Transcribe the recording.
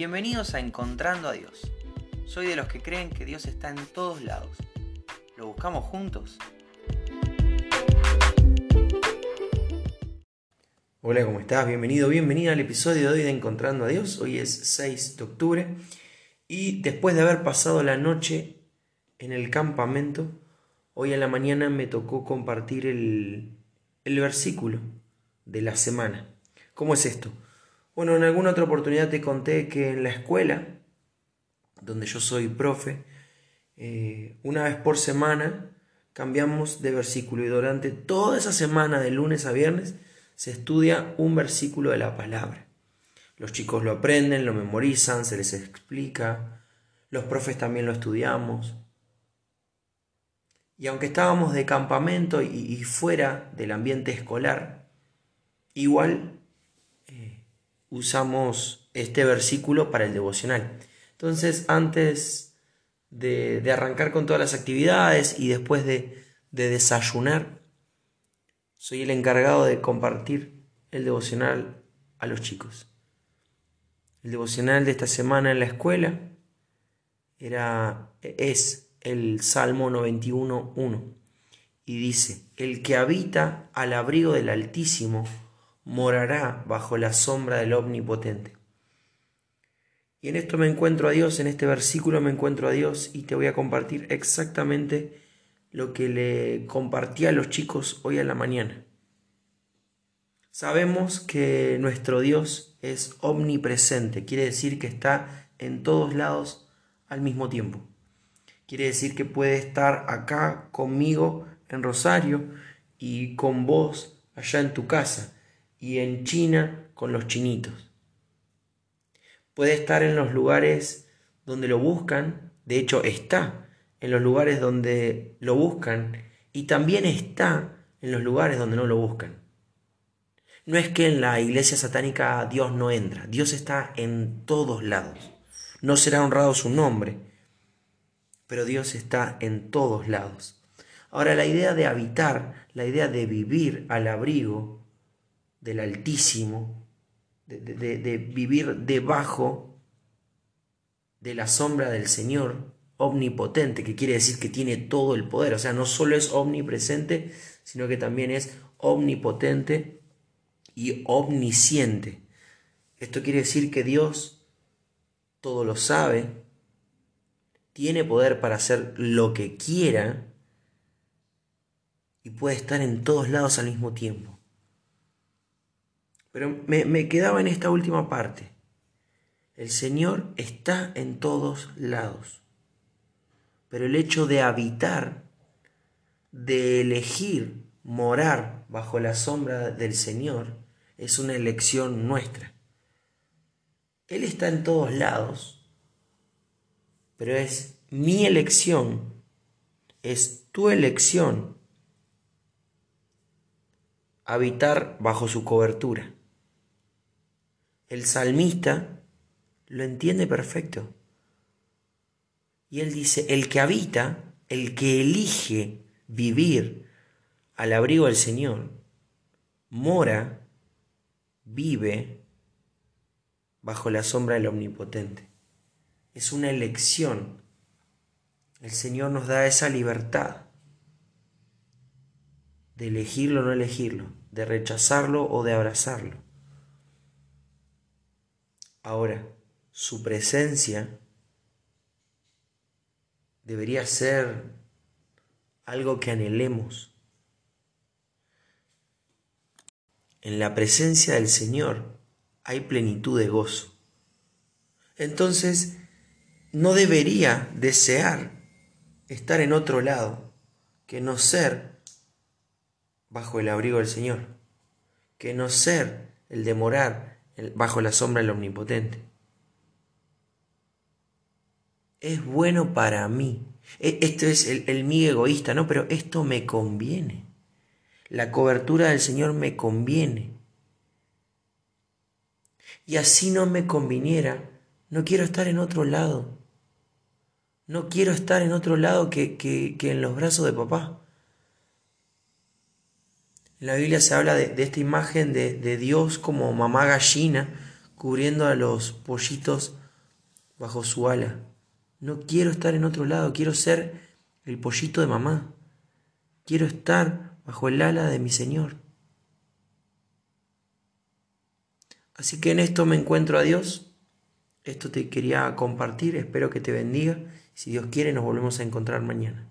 Bienvenidos a Encontrando a Dios. Soy de los que creen que Dios está en todos lados. ¿Lo buscamos juntos? Hola, ¿cómo estás? Bienvenido, bienvenida al episodio de hoy de Encontrando a Dios. Hoy es 6 de octubre y después de haber pasado la noche en el campamento, hoy a la mañana me tocó compartir el, el versículo de la semana. ¿Cómo es esto? Bueno, en alguna otra oportunidad te conté que en la escuela, donde yo soy profe, eh, una vez por semana cambiamos de versículo y durante toda esa semana, de lunes a viernes, se estudia un versículo de la palabra. Los chicos lo aprenden, lo memorizan, se les explica, los profes también lo estudiamos. Y aunque estábamos de campamento y, fuera del ambiente escolar, igual usamos este versículo para el devocional. Entonces, antes de, arrancar con todas las actividades y después de, de desayunar, soy el encargado de compartir el devocional a los chicos. El devocional de esta semana en la escuela era, es el Salmo 91.1 y dice, el que habita al abrigo del Altísimo, morará bajo la sombra del Omnipotente. Y en esto me encuentro a Dios, en este versículo me encuentro a Dios y te voy a compartir exactamente lo que le compartí a los chicos hoy a la mañana. Sabemos que nuestro Dios es omnipresente, quiere decir que está en todos lados al mismo tiempo. Quiere decir que puede estar acá conmigo en Rosario y con vos allá en tu casa y en China con los chinitos. Puede estar en los lugares donde lo buscan, de hecho está en los lugares donde lo buscan y también está en los lugares donde no lo buscan. No es que en la iglesia satánica Dios no entra, Dios está en todos lados. No será honrado su nombre, pero Dios está en todos lados. Ahora la idea de habitar, la idea de vivir al abrigo del Altísimo, de, vivir debajo de la sombra del Señor omnipotente, que quiere decir que tiene todo el poder, o sea, no solo es omnipresente, sino que también es omnipotente y omnisciente. Esto quiere decir que Dios todo lo sabe, tiene poder para hacer lo que quiera y puede estar en todos lados al mismo tiempo. Pero me, quedaba en esta última parte. El Señor está en todos lados. Pero el hecho de habitar, de elegir morar bajo la sombra del Señor, es una elección nuestra. Él está en todos lados, pero es mi elección, es tu elección habitar bajo su cobertura. El salmista lo entiende perfecto. Y él dice, el que habita, el que elige vivir al abrigo del Señor, mora, vive bajo la sombra del Omnipotente. Es una elección. El Señor nos da esa libertad de elegirlo o no elegirlo, de rechazarlo o de abrazarlo. Ahora, su presencia debería ser algo que anhelemos. En la presencia del Señor hay plenitud de gozo. Entonces, no debería desear estar en otro lado que no ser bajo el abrigo del Señor, que no ser el demorar bajo la sombra del Omnipotente. Es bueno para mí. E, esto es el, el egoísta, ¿no? Pero esto me conviene. La cobertura del Señor me conviene. Y así no me conviniera, no quiero estar en otro lado. No quiero estar en otro lado que, que, que en los brazos de papá. En la Biblia se habla de, esta imagen de, Dios como mamá gallina cubriendo a los pollitos bajo su ala. No quiero estar en otro lado, quiero ser el pollito de mamá. Quiero estar bajo el ala de mi Señor. Así que en esto me encuentro a Dios. Esto te quería compartir, espero que te bendiga. Si Dios quiere, nos volvemos a encontrar mañana.